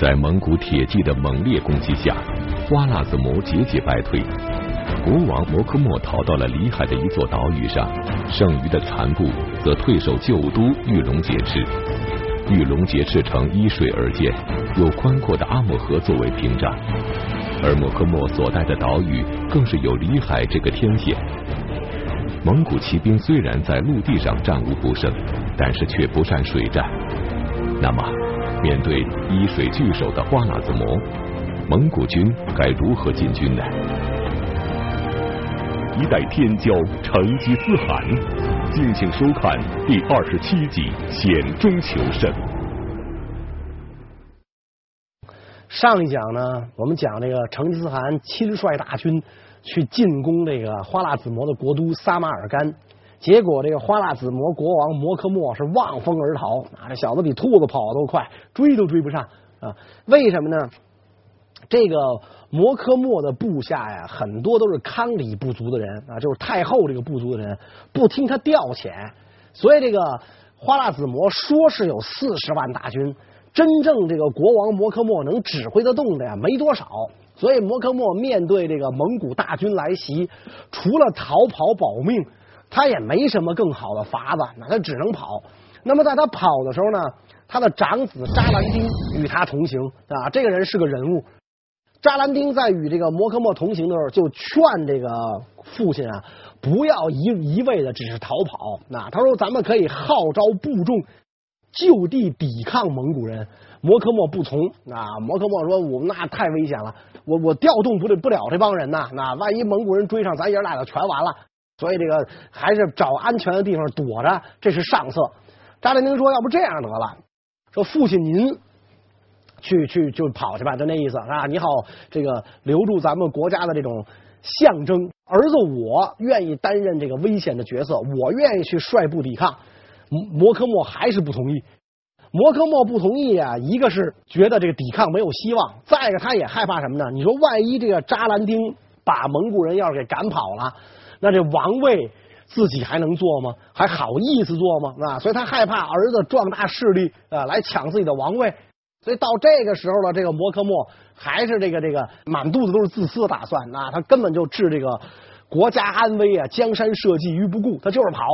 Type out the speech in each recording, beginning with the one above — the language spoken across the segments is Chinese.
在蒙古铁骑的猛烈攻击下，花剌子模节节败退。国王摩诃末逃到了里海的一座岛屿上，剩余的残部则退守旧都玉龙节赤。玉龙节赤城依水而建，有宽阔的阿姆河作为屏障，而摩诃末所带的岛屿更是有里海这个天险。蒙古骑兵虽然在陆地上战无不胜，但是却不善水战。那么，面对依水据守的花剌子模，蒙古军该如何进军呢？一代天骄成吉思汗，敬请收看第二十七集《险中求胜》。上一讲呢，我们讲这个成吉思汗亲率大军去进攻这个花剌子模的国都撒马尔干，结果这个花剌子模国王摩诃末是望风而逃啊！这小子比兔子跑得都快，追都追不上啊！为什么呢？这个摩诃末的部下呀，很多都是康里部族的人啊，就是太后这个部族的人，不听他调遣，所以这个花剌子模说是有四十万大军，真正这个国王摩诃末能指挥得动的呀，没多少。所以摩诃末面对这个蒙古大军来袭，除了逃跑保命，他也没什么更好的法子，那他只能跑。那么在他跑的时候呢，他的长子扎兰丁与他同行啊，这个人是个人物。扎兰丁在与这个摩诃末同行的时候，就劝这个父亲啊，不要一一味的只是逃跑。那他说，咱们可以号召部众就地抵抗蒙古人。摩诃末不从啊，摩诃末说，我们那太危险了，我我调动不了不了这帮人呐。那万一蒙古人追上，咱爷俩就全完了。所以这个还是找安全的地方躲着，这是上策。扎兰丁说，要不这样得了，说父亲您。去去就跑去吧，就那意思啊！你好，这个留住咱们国家的这种象征。儿子，我愿意担任这个危险的角色，我愿意去率部抵抗。摩诃末还是不同意。摩诃末不同意啊，一个是觉得这个抵抗没有希望，再一个他也害怕什么呢？你说万一这个扎兰丁把蒙古人要是给赶跑了，那这王位自己还能做吗？还好意思做吗？啊，所以他害怕儿子壮大势力啊，来抢自己的王位。所以到这个时候了，这个摩诃末还是这个这个满肚子都是自私的打算，啊他根本就置这个国家安危啊、江山社稷于不顾，他就是跑。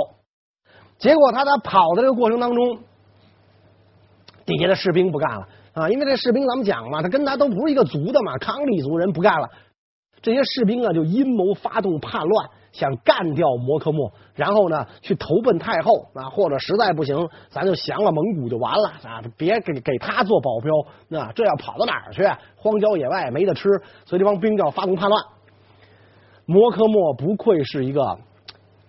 结果他在跑的这个过程当中，底下的士兵不干了啊，因为这士兵咱们讲嘛，他跟他都不是一个族的嘛，康里族人不干了，这些士兵啊就阴谋发动叛乱。想干掉摩诃末，然后呢，去投奔太后啊，或者实在不行，咱就降了蒙古就完了啊！别给给他做保镖，那这要跑到哪儿去？荒郊野外没得吃，所以这帮兵就要发动叛乱。摩诃末不愧是一个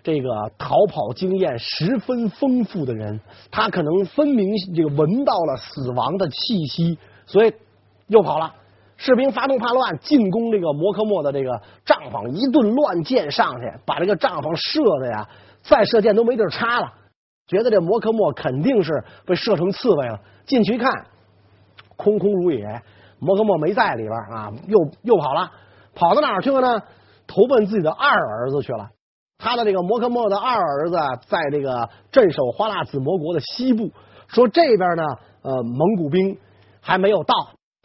这个逃跑经验十分丰富的人，他可能分明这个闻到了死亡的气息，所以又跑了。士兵发动叛乱，进攻这个摩诃末的这个帐篷，一顿乱箭上去，把这个帐篷射的呀，再射箭都没地儿插了。觉得这摩诃末肯定是被射成刺猬了。进去一看，空空如也，摩诃末没在里边啊，又又跑了，跑到哪儿去了呢？投奔自己的二儿子去了。他的这个摩诃末的二儿子在这个镇守花剌子模国的西部，说这边呢，呃，蒙古兵还没有到。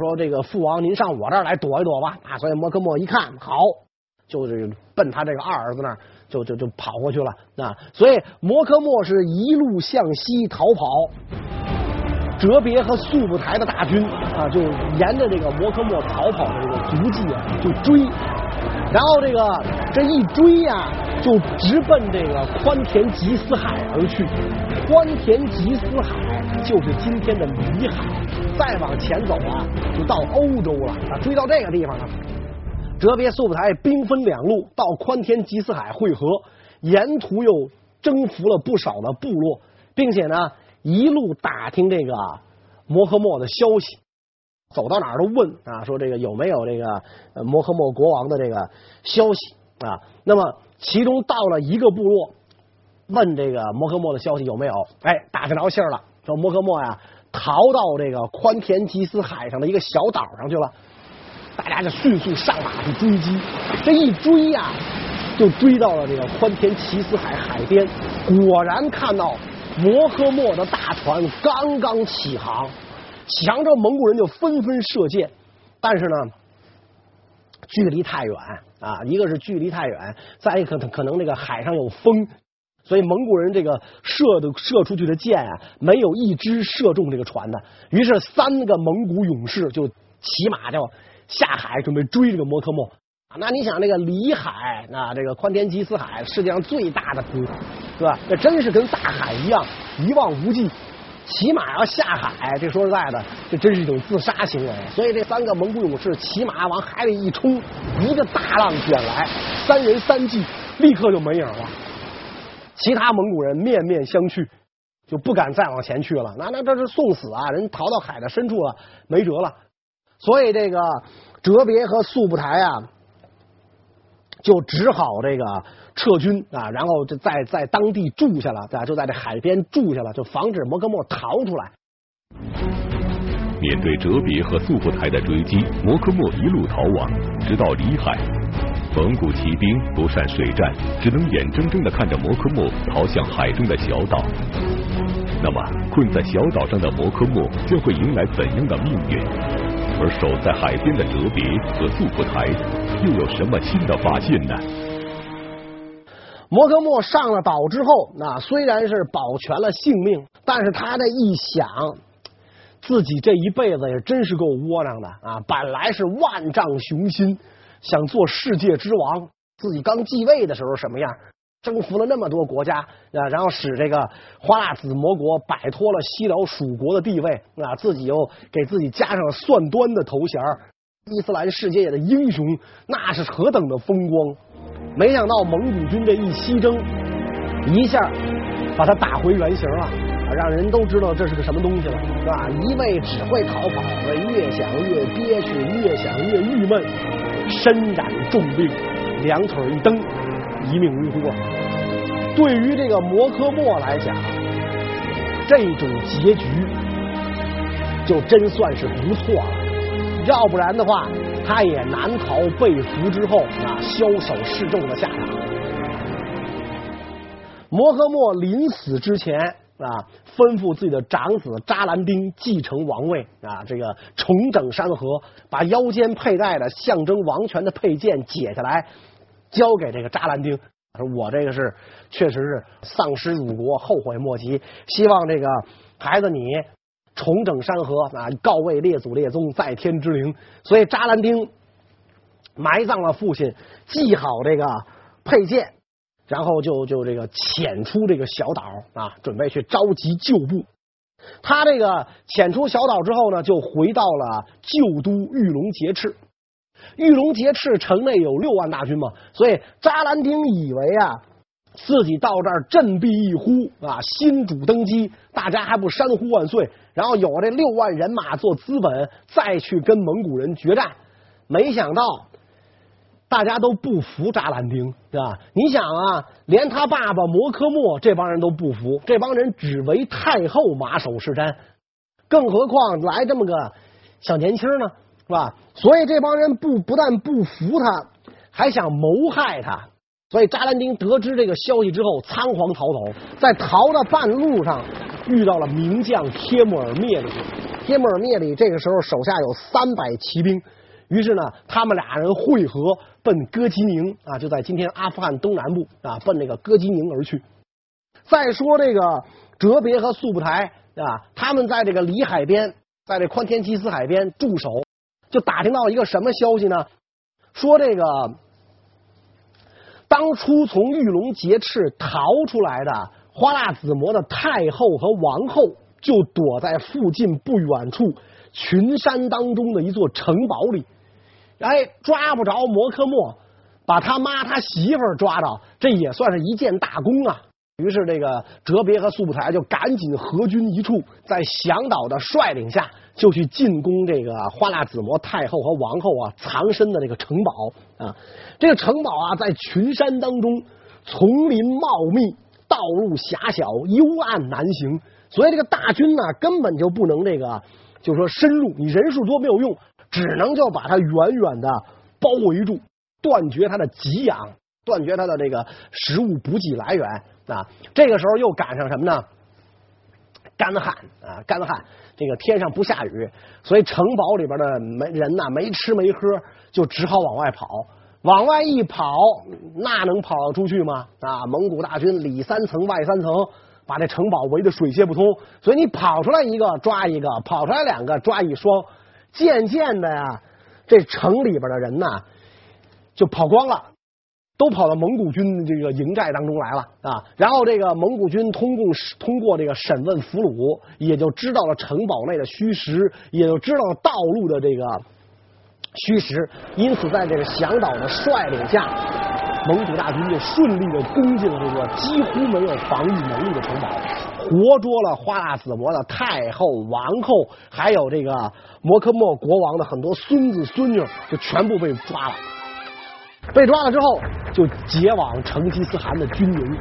说这个父王，您上我这儿来躲一躲吧啊！所以摩诃末一看好，就是奔他这个二儿子那儿就就就跑过去了啊！所以摩诃末是一路向西逃跑，哲别和速不台的大军啊，就沿着这个摩诃末逃跑的这个足迹啊，就追。然后这个这一追呀、就直奔这个宽田吉斯海而去。宽田吉斯海就是今天的里海，再往前走啊，就到欧洲了。啊，追到这个地方了，哲别、速不台兵分两路到宽田吉斯海会合，沿途又征服了不少的部落，并且呢，一路打听这个摩诃末的消息。走到哪儿都问啊，说这个有没有这个摩诃末国王的这个消息啊？那么其中到了一个部落，问这个摩诃末的消息有没有？哎，打听着信儿了，说摩诃末呀逃到这个宽田吉斯海上的一个小岛上去了。大家就迅速上马去追击，这一追呀，就追到了这个宽田吉斯海海边，果然看到摩诃末的大船刚刚起航。想着蒙古人就纷纷射箭，但是呢，距离太远啊，一个是距离太远，再一个可可能这个海上有风，所以蒙古人这个射的射出去的箭啊，没有一支射中这个船的。于是三个蒙古勇士就骑马就下海准备追这个摩科莫。那你想，这个里海，那这个宽田吉斯海，世界上最大的湖，对吧？这真是跟大海一样，一望无际。骑马要下海，这说实在的，这真是一种自杀行为。所以这三个蒙古勇士骑马往海里一冲，一个大浪卷来，三人三骑立刻就没影了。其他蒙古人面面相觑，就不敢再往前去了。那那这是送死啊！人逃到海的深处了，没辙了。所以这个哲别和速不台啊，就只好这个。撤军啊，然后就在在当地住下了，对吧？就在这海边住下了，就防止摩科莫逃出来。面对哲别和速不台的追击，摩科莫一路逃亡，直到里海。蒙古骑兵不善水战，只能眼睁睁的看着摩科莫逃向海中的小岛。那么，困在小岛上的摩科莫将会迎来怎样的命运？而守在海边的哲别和速不台又有什么新的发现呢？摩科莫上了岛之后，那虽然是保全了性命，但是他这一想，自己这一辈子也真是够窝囊的啊！本来是万丈雄心，想做世界之王。自己刚继位的时候什么样？征服了那么多国家啊，然后使这个花剌子模国摆脱了西辽属国的地位啊，自己又给自己加上了算端的头衔，伊斯兰世界的英雄，那是何等的风光！没想到蒙古军这一西征，一下把他打回原形了，让人都知道这是个什么东西了，是吧？一味只会逃跑，越想越憋屈，越想越郁闷，身染重病，两腿一蹬，一命呜呼啊！对于这个摩诃莫来讲，这种结局就真算是不错了，要不然的话。他也难逃被俘之后啊枭首示众的下场。摩诃末临死之前啊，吩咐自己的长子扎兰丁继承王位啊，这个重整山河，把腰间佩戴的象征王权的佩剑解下来，交给这个扎兰丁。说我这个是确实是丧失辱国，后悔莫及。希望这个孩子你。重整山河啊！告慰列祖列宗在天之灵，所以扎兰丁埋葬了父亲，系好这个佩剑，然后就就这个潜出这个小岛啊，准备去召集旧部。他这个潜出小岛之后呢，就回到了旧都玉龙节赤。玉龙节赤城内有六万大军嘛，所以扎兰丁以为啊。自己到这儿振臂一呼啊，新主登基，大家还不山呼万岁？然后有这六万人马做资本，再去跟蒙古人决战。没想到大家都不服扎兰丁，是吧？你想啊，连他爸爸摩科莫这帮人都不服，这帮人只为太后马首是瞻，更何况来这么个小年轻呢，是吧？所以这帮人不不但不服他，还想谋害他。所以扎兰丁得知这个消息之后，仓皇逃走，在逃的半路上遇到了名将帖木儿灭里。帖木儿灭里这个时候手下有三百骑兵，于是呢，他们俩人会合，奔哥吉宁啊，就在今天阿富汗东南部啊，奔那个哥吉宁而去。再说这个哲别和速不台啊，他们在这个里海边，在这宽田吉思海边驻守，就打听到一个什么消息呢？说这个。当初从玉龙劫赤逃出来的花剌子模的太后和王后，就躲在附近不远处群山当中的一座城堡里。哎，抓不着摩科莫，把他妈他媳妇抓着，这也算是一件大功啊。于是，这个哲别和速不台就赶紧合军一处，在向导的率领下，就去进攻这个花剌子模太后和王后啊藏身的这个城堡啊。这个城堡啊，在群山当中，丛林茂密，道路狭小，幽暗难行，所以这个大军呢，根本就不能这个，就说深入，你人数多没有用，只能就把它远远的包围住，断绝它的给养。断绝它的这个食物补给来源啊！这个时候又赶上什么呢？干旱啊，干旱，这个天上不下雨，所以城堡里边的没人呐，没吃没喝，就只好往外跑。往外一跑，那能跑出去吗？啊，蒙古大军里三层外三层，把这城堡围得水泄不通。所以你跑出来一个抓一个，跑出来两个抓一双。渐渐的呀，这城里边的人呐，就跑光了。都跑到蒙古军这个营寨当中来了啊！然后这个蒙古军通过通过这个审问俘虏，也就知道了城堡内的虚实，也就知道了道路的这个虚实。因此，在这个向导的率领下，蒙古大军就顺利的攻进了这个几乎没有防御能力的城堡，活捉了花剌子模的太后、王后，还有这个摩柯末国王的很多孙子孙女，就全部被抓了。被抓了之后，就解往成吉思汗的军营。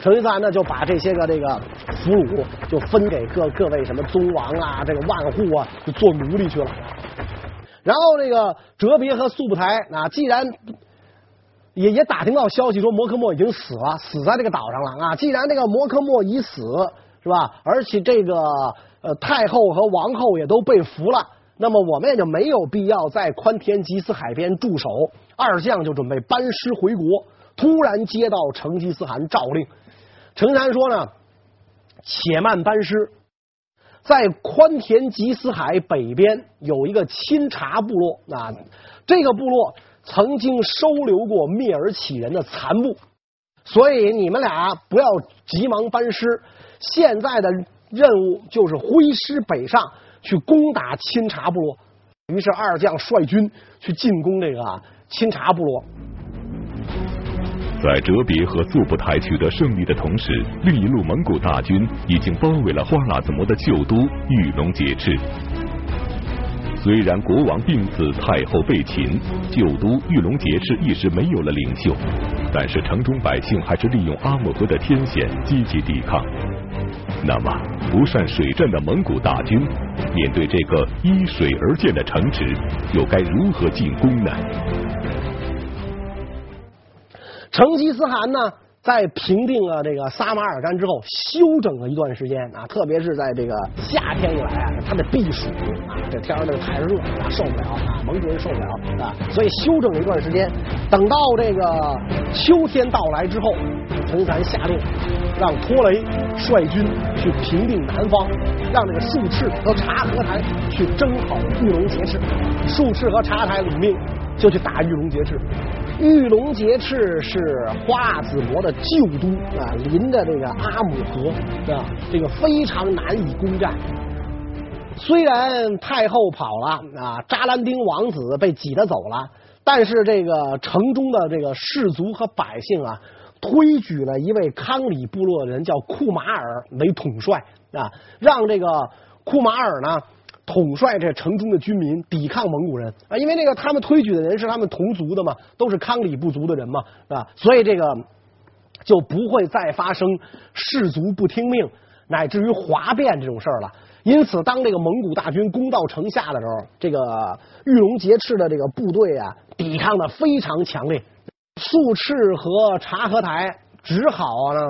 成吉思汗呢，就把这些个这个俘虏就分给各各位什么宗王啊，这个万户啊，就做奴隶去了。然后这个哲别和速不台啊，既然也也打听到消息说摩柯末已经死了，死在这个岛上了啊。既然这个摩柯末已死，是吧？而且这个呃太后和王后也都被俘了。那么我们也就没有必要在宽田吉斯海边驻守，二将就准备班师回国。突然接到成吉思汗诏令，成吉思汗说呢：“且慢班师，在宽田吉斯海北边有一个钦察部落啊，这个部落曾经收留过蔑尔乞人的残部，所以你们俩不要急忙班师，现在的任务就是挥师北上。”去攻打钦察部落，于是二将率军去进攻这个钦察部落。在哲别和速不台取得胜利的同时，另一路蒙古大军已经包围了花剌子模的旧都玉龙节赤。虽然国王病死，太后被擒，旧都玉龙节赤一时没有了领袖，但是城中百姓还是利用阿莫河的天险积极抵抗。那么，不善水战的蒙古大军，面对这个依水而建的城池，又该如何进攻呢？成吉思汗呢，在平定了这个撒马尔干之后，休整了一段时间啊，特别是在这个夏天以来啊，他的避暑啊，这天儿这个太热啊，受不了啊，蒙古人受不了啊，所以休整了一段时间。等到这个秋天到来之后，成吉思汗下令让拖雷率军去平定南方，让这个术赤和察合台去征讨玉龙节赤。术赤和察台领命，就去打玉龙节赤。玉龙节赤是花子模的旧都啊，临着这个阿姆河啊，这个非常难以攻占。虽然太后跑了啊，扎兰丁王子被挤得走了，但是这个城中的这个士族和百姓啊，推举了一位康里部落的人叫库马尔为统帅啊，让这个库马尔呢。统帅这城中的军民抵抗蒙古人啊，因为那个他们推举的人是他们同族的嘛，都是康里部族的人嘛，是吧？所以这个就不会再发生士卒不听命乃至于哗变这种事儿了。因此，当这个蒙古大军攻到城下的时候，这个玉龙节赤的这个部队啊，抵抗的非常强烈。术赤和察合台只好呢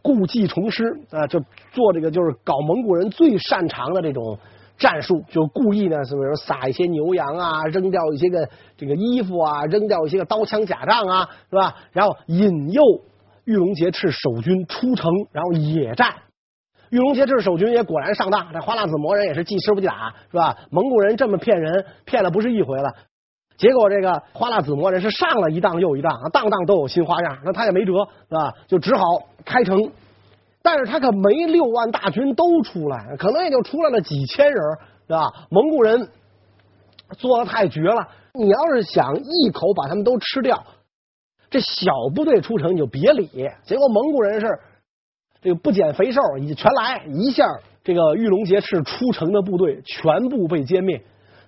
故技重施啊，就做这个就是搞蒙古人最擅长的这种。战术就故意呢，是不是撒一些牛羊啊，扔掉一些个这个衣服啊，扔掉一些个刀枪甲仗啊，是吧？然后引诱玉龙节赤守军出城，然后野战。玉龙节赤守军也果然上当，这花剌子模人也是记吃不记打，是吧？蒙古人这么骗人，骗了不是一回了。结果这个花剌子模人是上了一当又一当，当当都有新花样，那他也没辙，是吧？就只好开城。但是他可没六万大军都出来，可能也就出来了几千人，是吧？蒙古人做的太绝了，你要是想一口把他们都吃掉，这小部队出城你就别理。结果蒙古人是这个不减肥瘦，你全来一下，这个玉龙节赤出城的部队全部被歼灭，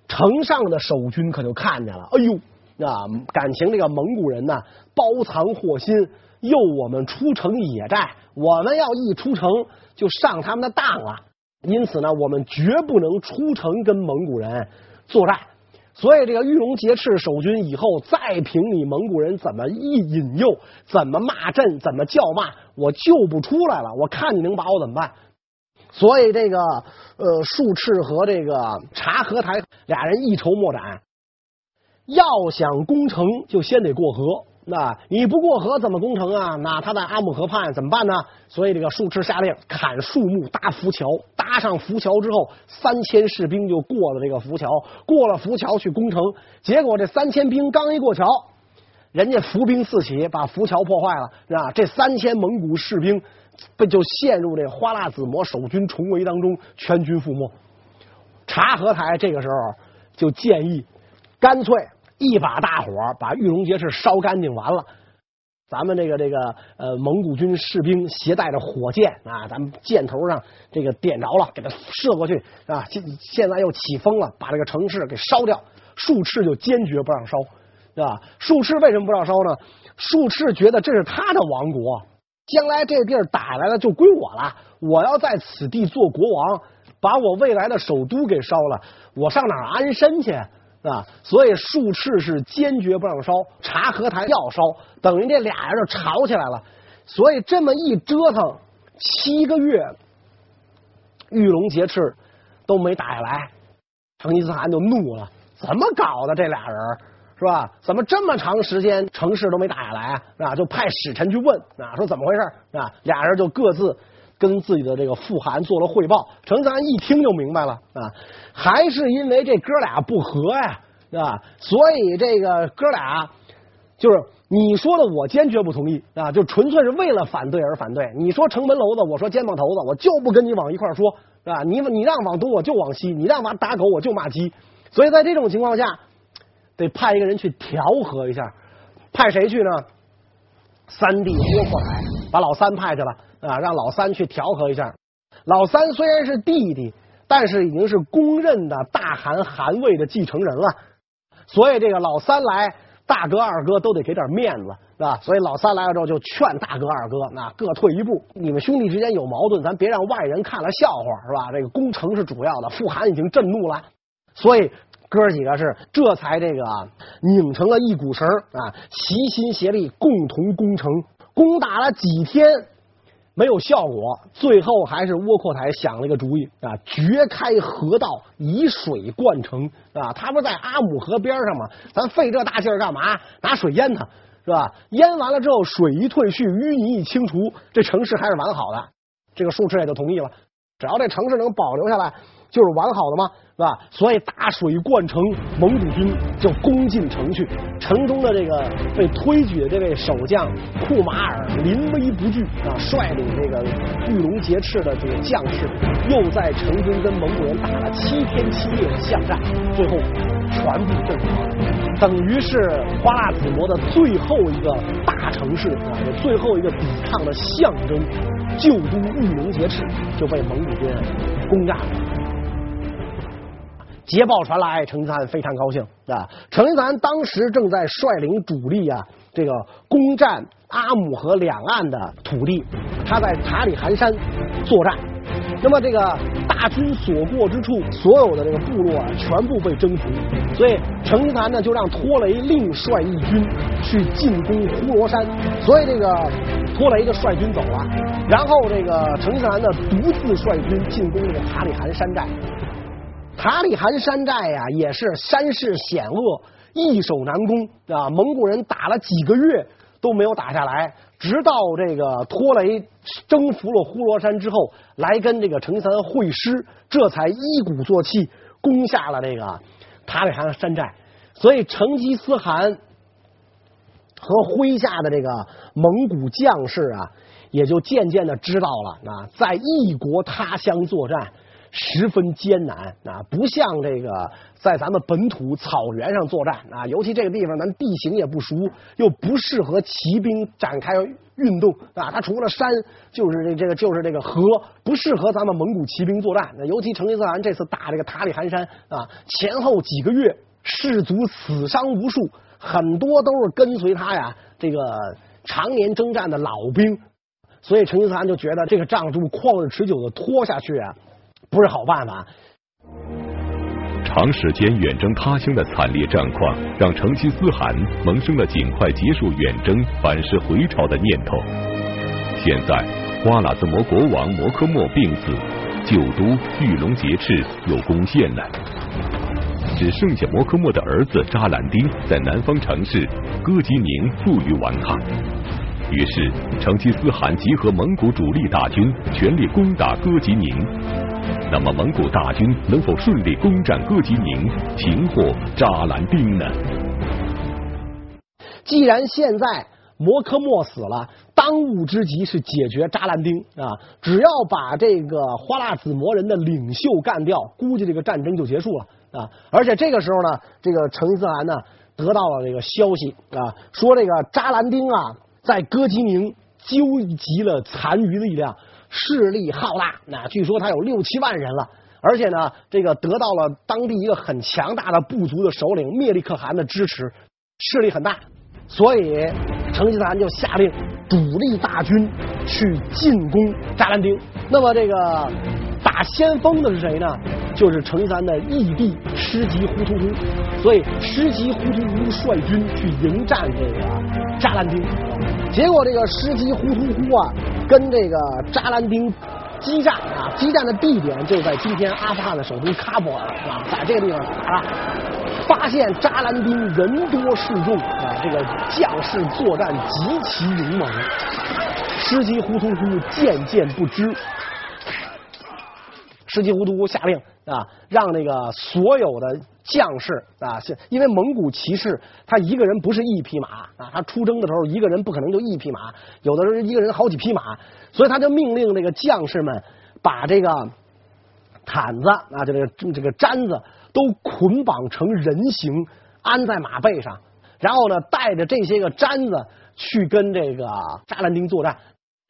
城上的守军可就看见了，哎呦，啊，感情这个蒙古人呢，包藏祸心。诱我们出城野战，我们要一出城就上他们的当了。因此呢，我们绝不能出城跟蒙古人作战。所以这个玉龙节赤守军以后再凭你蒙古人怎么一引诱，怎么骂阵，怎么叫骂，我就不出来了。我看你能把我怎么办？所以这个呃术赤和这个察合台俩人一筹莫展，要想攻城就先得过河。那你不过河怎么攻城啊？那他在阿姆河畔怎么办呢？所以这个术赤下令砍树木搭浮桥，搭上浮桥之后，三千士兵就过了这个浮桥，过了浮桥去攻城。结果这三千兵刚一过桥，人家伏兵四起，把浮桥破坏了，是吧？这三千蒙古士兵被就陷入这花剌子模守军重围当中，全军覆没。察合台这个时候就建议，干脆。一把大火把玉龙节赤烧干净，完了，咱们这个这个呃蒙古军士兵携带着火箭啊，咱们箭头上这个点着了，给他射过去啊。现现在又起风了，把这个城市给烧掉。术赤就坚决不让烧，是吧？术赤为什么不让烧呢？术赤觉得这是他的王国，将来这地儿打来了就归我了，我要在此地做国王，把我未来的首都给烧了，我上哪安身去？啊，所以术赤是坚决不让烧，察合台要烧，等于这俩人就吵起来了。所以这么一折腾，七个月，玉龙节赤都没打下来，成吉思汗就怒了，怎么搞的这俩人是吧？怎么这么长时间城市都没打下来啊？就派使臣去问啊，说怎么回事啊？俩人就各自。跟自己的这个父汗做了汇报，成吉思汗一听就明白了啊，还是因为这哥俩不和呀，啊，所以这个哥俩就是你说的，我坚决不同意啊，就纯粹是为了反对而反对。你说城门楼子，我说肩膀头子，我就不跟你往一块儿说，是吧？你你让往东，我就往西；你让往打狗，我就骂鸡。所以在这种情况下，得派一个人去调和一下，派谁去呢？三弟窝阔台，把老三派去了。啊，让老三去调和一下。老三虽然是弟弟，但是已经是公认的大汗汗位的继承人了。所以这个老三来，大哥二哥都得给点面子，是吧？所以老三来了之后，就劝大哥二哥，那各退一步。你们兄弟之间有矛盾，咱别让外人看了笑话，是吧？这个攻城是主要的，富韩已经震怒了，所以哥几个是这才这个拧成了一股绳啊，齐心协力，共同攻城。攻打了几天。没有效果，最后还是窝阔台想了一个主意啊，掘开河道，以水灌城啊。他不是在阿姆河边上吗？咱费这大劲儿干嘛？拿水淹他，是吧？淹完了之后，水一退去，淤泥一清除，这城市还是完好的。这个术赤也就同意了，只要这城市能保留下来，就是完好的吗？是吧？所以大水灌城，蒙古军就攻进城去。城中的这个被推举的这位守将库马尔临危不惧啊，率领这个玉龙劫赤的这个将士，又在城中跟蒙古人打了七天七夜的巷战，最后全部阵亡，等于是花剌子模的最后一个大城市啊，最后一个抵抗的象征——旧都玉龙劫赤就被蒙古军攻占了。捷报传来，成吉思汗非常高兴啊！成吉思汗当时正在率领主力啊，这个攻占阿姆河两岸的土地，他在塔里寒山作战。那么这个大军所过之处，所有的这个部落啊，全部被征服。所以成吉思汗呢，就让拖雷另率一军去进攻呼罗山。所以这个拖雷就率军走了，然后这个成吉思汗呢，独自率军进攻这个塔里汗山寨。塔里汗山寨呀，也是山势险恶，易守难攻啊！蒙古人打了几个月都没有打下来，直到这个拖雷征服了呼罗山之后，来跟这个成吉思汗会师，这才一鼓作气攻下了这个塔里汗山寨。所以成吉思汗和麾下的这个蒙古将士啊，也就渐渐的知道了啊，在异国他乡作战。十分艰难啊，不像这个在咱们本土草原上作战啊，尤其这个地方咱地形也不熟，又不适合骑兵展开运动啊。它除了山，就是这这个就是这个河，不适合咱们蒙古骑兵作战。尤其成吉思汗这次打这个塔里汗山啊，前后几个月士卒死伤无数，很多都是跟随他呀这个常年征战的老兵，所以成吉思汗就觉得这个仗这么旷日持久的拖下去啊。不是好办法。长时间远征他乡的惨烈战况，让成吉思汗萌生了尽快结束远征、反噬回朝的念头。现在，花剌子模国王摩诃末病死，旧都玉龙劫赤又攻陷了，只剩下摩科莫的儿子扎兰丁在南方城市哥吉宁负隅顽抗。于是成吉思汗集合蒙古主力大军，全力攻打哥吉宁。那么蒙古大军能否顺利攻占哥吉宁，擒获扎兰丁呢？既然现在摩科莫死了，当务之急是解决扎兰丁啊！只要把这个花剌子模人的领袖干掉，估计这个战争就结束了啊！而且这个时候呢，这个成吉思汗呢得到了这个消息啊，说这个扎兰丁啊在哥吉宁纠集了残余力量，势力浩大，那据说他有六七万人了，而且呢，这个得到了当地一个很强大的部族的首领灭力可汗的支持，势力很大。所以，成吉思汗就下令主力大军去进攻扎兰丁。那么，这个打先锋的是谁呢？就是成吉思汗的义弟师吉忽突忽。所以，师吉忽突忽率军去迎战这个扎兰丁。结果，这个师吉忽突忽啊，跟这个扎兰丁激战啊，激战的地点就在今天阿富汗的首都喀布尔啊，在这个地方打了。发现扎兰丁人多势众啊，这个将士作战极其勇猛。师吉忽突忽渐渐不支，师吉忽突忽下令啊，让那个所有的将士啊，是因为蒙古骑士他一个人不是一匹马啊，他出征的时候一个人不可能就一匹马，有的时候一个人好几匹马，所以他就命令那个将士们把这个毯子啊，就这个这个毡子。都捆绑成人形，安在马背上，然后呢，带着这些个毡子去跟这个扎兰丁作战。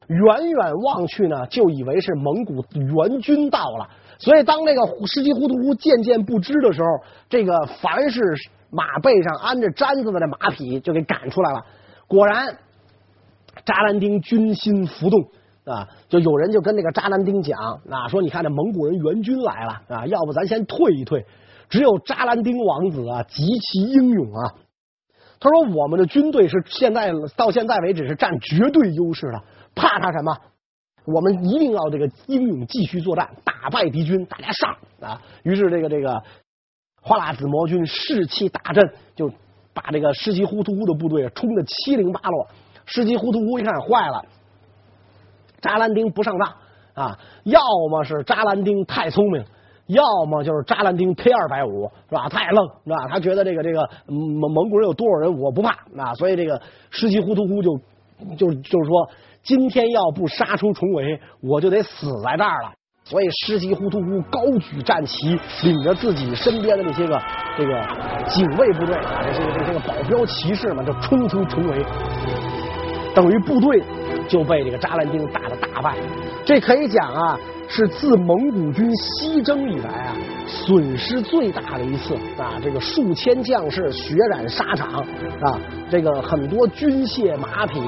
远远望去呢，就以为是蒙古援军到了。所以，当那个师吉忽突忽渐渐不支的时候，这个凡是马背上安着毡子的这马匹就给赶出来了。果然，扎兰丁军心浮动。啊，就有人就跟那个扎兰丁讲，啊，说你看这蒙古人援军来了啊，要不咱先退一退。只有扎兰丁王子啊，极其英勇啊。他说：“我们的军队是现在到现在为止是占绝对优势的，怕他什么？我们一定要这个英勇继续作战，打败敌军。大家上啊！”于是这个这个花剌子模军士气大振，就把这个失吉忽突忽的部队冲得七零八落。失吉忽突忽一看坏了，扎兰丁不上当啊，要么是扎兰丁太聪明。要么就是扎兰丁 K 二百五是吧？太愣是吧？他觉得这个这个蒙蒙古人有多少人我不怕啊，所以这个失吉忽突忽就就就是说，今天要不杀出重围，我就得死在这儿了。所以师吉忽突忽高举战旗，领着自己身边的那些个这个警卫部队啊，这些个这些个保镖骑士们就冲出重围，等于部队就被这个扎兰丁打得大败。这可以讲啊。是自蒙古军西征以来啊，损失最大的一次啊！这个数千将士血染沙场啊，这个很多军械马匹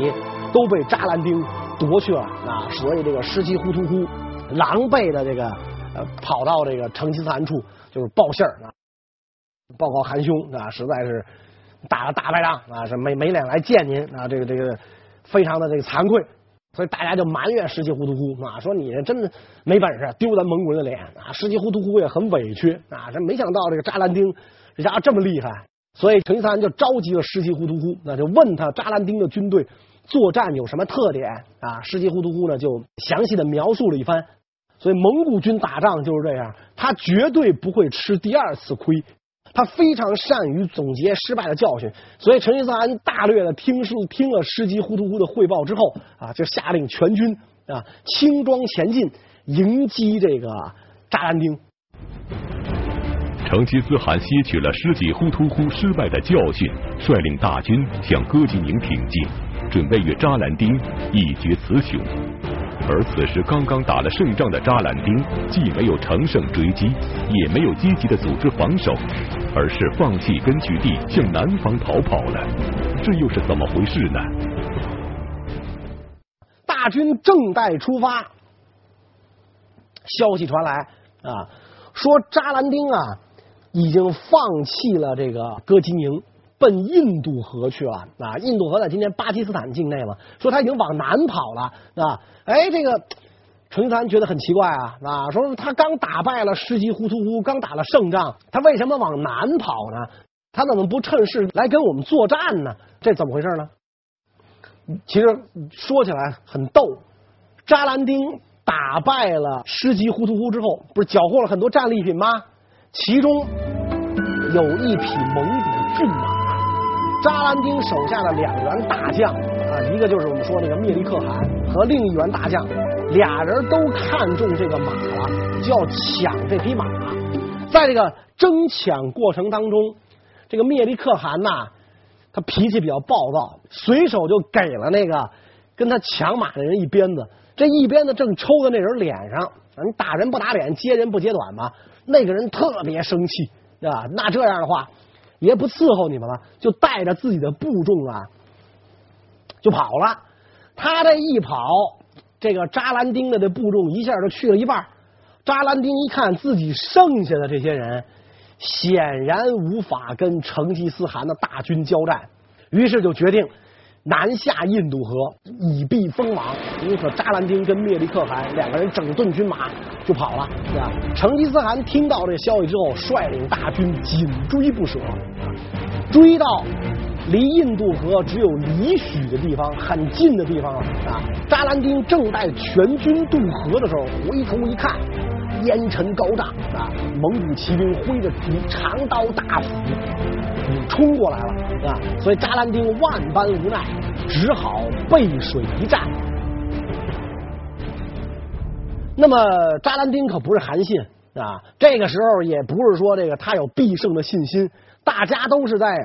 都被扎兰丁夺去了啊！所以这个失吉忽突忽狼狈的这个呃跑到这个成吉思汗处，就是报信儿啊，报告韩兄啊，实在是打了大败仗啊，是没没脸来见您啊！这个这个非常的这个惭愧。所以大家就埋怨失吉忽突忽啊，说你真的没本事，丢咱蒙古人的脸啊！失吉忽突忽也很委屈啊，这没想到这个扎兰丁这家伙这么厉害，所以成吉思汗就召集了失吉忽突忽，那就问他扎兰丁的军队作战有什么特点啊？师吉忽突忽呢就详细的描述了一番。所以蒙古军打仗就是这样，他绝对不会吃第二次亏。他非常善于总结失败的教训，所以成吉思汗大略的听书听了师吉忽突忽的汇报之后啊，就下令全军啊轻装前进，迎击这个扎兰丁。成吉思汗吸取了师吉忽突忽失败的教训，率领大军向哥吉宁挺进，准备与扎兰丁一决雌雄。而此时刚刚打了胜仗的扎兰丁，既没有乘胜追击，也没有积极的组织防守，而是放弃根据地向南方逃跑了。这又是怎么回事呢？大军正待出发，消息传来啊，说扎兰丁啊已经放弃了这个哥吉宁。奔印度河去了啊！印度河在今天巴基斯坦境内嘛，说他已经往南跑了啊！哎，这个成吉思汗觉得很奇怪啊啊，说他刚打败了失吉忽突忽，刚打了胜仗，他为什么往南跑呢？他怎么不趁势来跟我们作战呢？这怎么回事呢？其实说起来很逗，扎兰丁打败了失吉忽突忽之后，不是缴获了很多战利品吗？其中有一匹蒙古骏马，扎兰丁手下的两员大将啊，一个就是我们说那个聂力可汗和另一员大将，俩人都看中这个马了，就要抢这匹马。在这个争抢过程当中。这个聂力可汗呐，他脾气比较暴躁，随手就给了那个跟他抢马的人一鞭子。这一鞭子正抽在那人脸上，你打人不打脸，揭人不揭短嘛。那个人特别生气，对吧？那这样的话，也不伺候你们了，就带着自己的部众啊，就跑了。他这一跑，这个扎兰丁的这部众一下就去了一半。扎兰丁一看自己剩下的这些人。显然无法跟成吉思汗的大军交战，于是就决定南下印度河以避锋芒。因此，扎兰丁跟灭力可汗两个人整顿军马就跑了，是吧？成吉思汗听到这消息之后，率领大军紧追不舍，追到离印度河只有里许的地方，很近的地方了啊！扎兰丁正带全军渡河的时候，回头一看。烟尘高涨啊！蒙古骑兵挥着长刀大斧，冲过来了啊！所以扎兰丁万般无奈，只好背水一战。那么扎兰丁可不是韩信啊，这个时候也不是说这个他有必胜的信心，大家都是在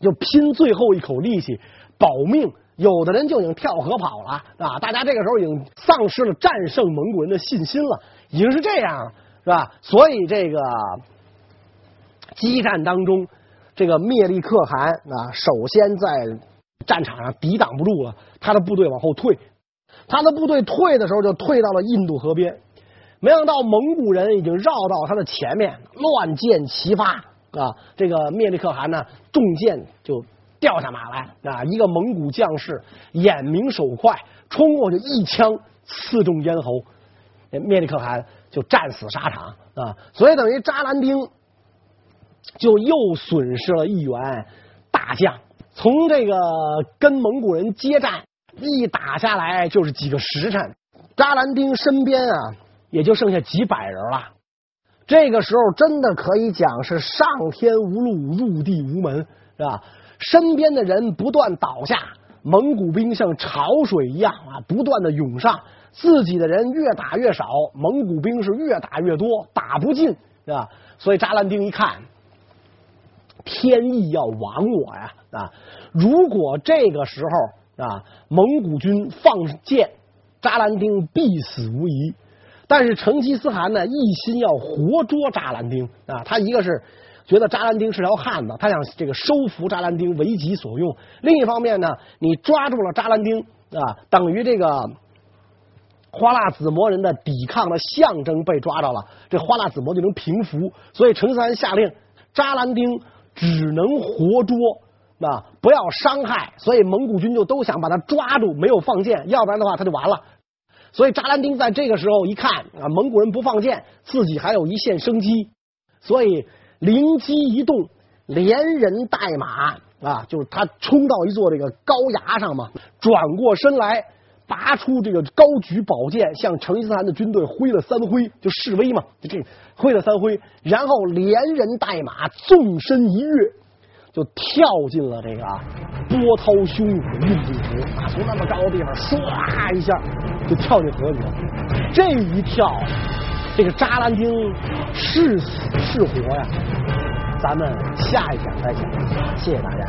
就拼最后一口力气保命。有的人就已经跳河跑了啊！大家这个时候已经丧失了战胜蒙古人的信心了，已经是这样了，是吧？所以这个激战当中，这个灭力可汗啊，首先在战场上抵挡不住了，他的部队往后退，他的部队退的时候就退到了印度河边，没想到蒙古人已经绕到他的前面，乱箭齐发啊！这个灭力可汗呢，中箭就。掉下马来啊！一个蒙古将士眼明手快，冲过去一枪刺中咽喉，灭力可汗就战死沙场啊！所以等于扎兰丁就又损失了一员大将。从这个跟蒙古人接战一打下来就是几个时辰，扎兰丁身边啊也就剩下几百人了。这个时候真的可以讲是上天无路，入地无门，是吧？身边的人不断倒下，蒙古兵像潮水一样啊，不断的涌上，自己的人越打越少，蒙古兵是越打越多，打不进，是吧？所以扎兰丁一看，天意要亡我呀啊！如果这个时候啊，蒙古军放箭，扎兰丁必死无疑。但是成吉思汗呢，一心要活捉扎兰丁啊，他一个是。觉得扎兰丁是条汉子，他想这个收服扎兰丁为己所用。另一方面呢，你抓住了扎兰丁啊，等于这个花剌子模人的抵抗的象征被抓到了，这花剌子模就能平服。所以成吉思汗下令，扎兰丁只能活捉啊，不要伤害。所以蒙古军就都想把他抓住，没有放箭，要不然的话他就完了。所以扎兰丁在这个时候一看啊，蒙古人不放箭，自己还有一线生机，所以。灵机一动，连人带马啊，就是他冲到一座这个高崖上嘛，转过身来，拔出这个高举宝剑，向成吉思汗的军队挥了三挥，就示威嘛，就这挥了三挥，然后连人带马纵身一跃，就跳进了这个波涛汹涌的印度河啊，从那么高的地方唰一下就跳进河里了，这一跳。这个扎兰丁是死是活呀？咱们下一讲再讲。谢谢大家。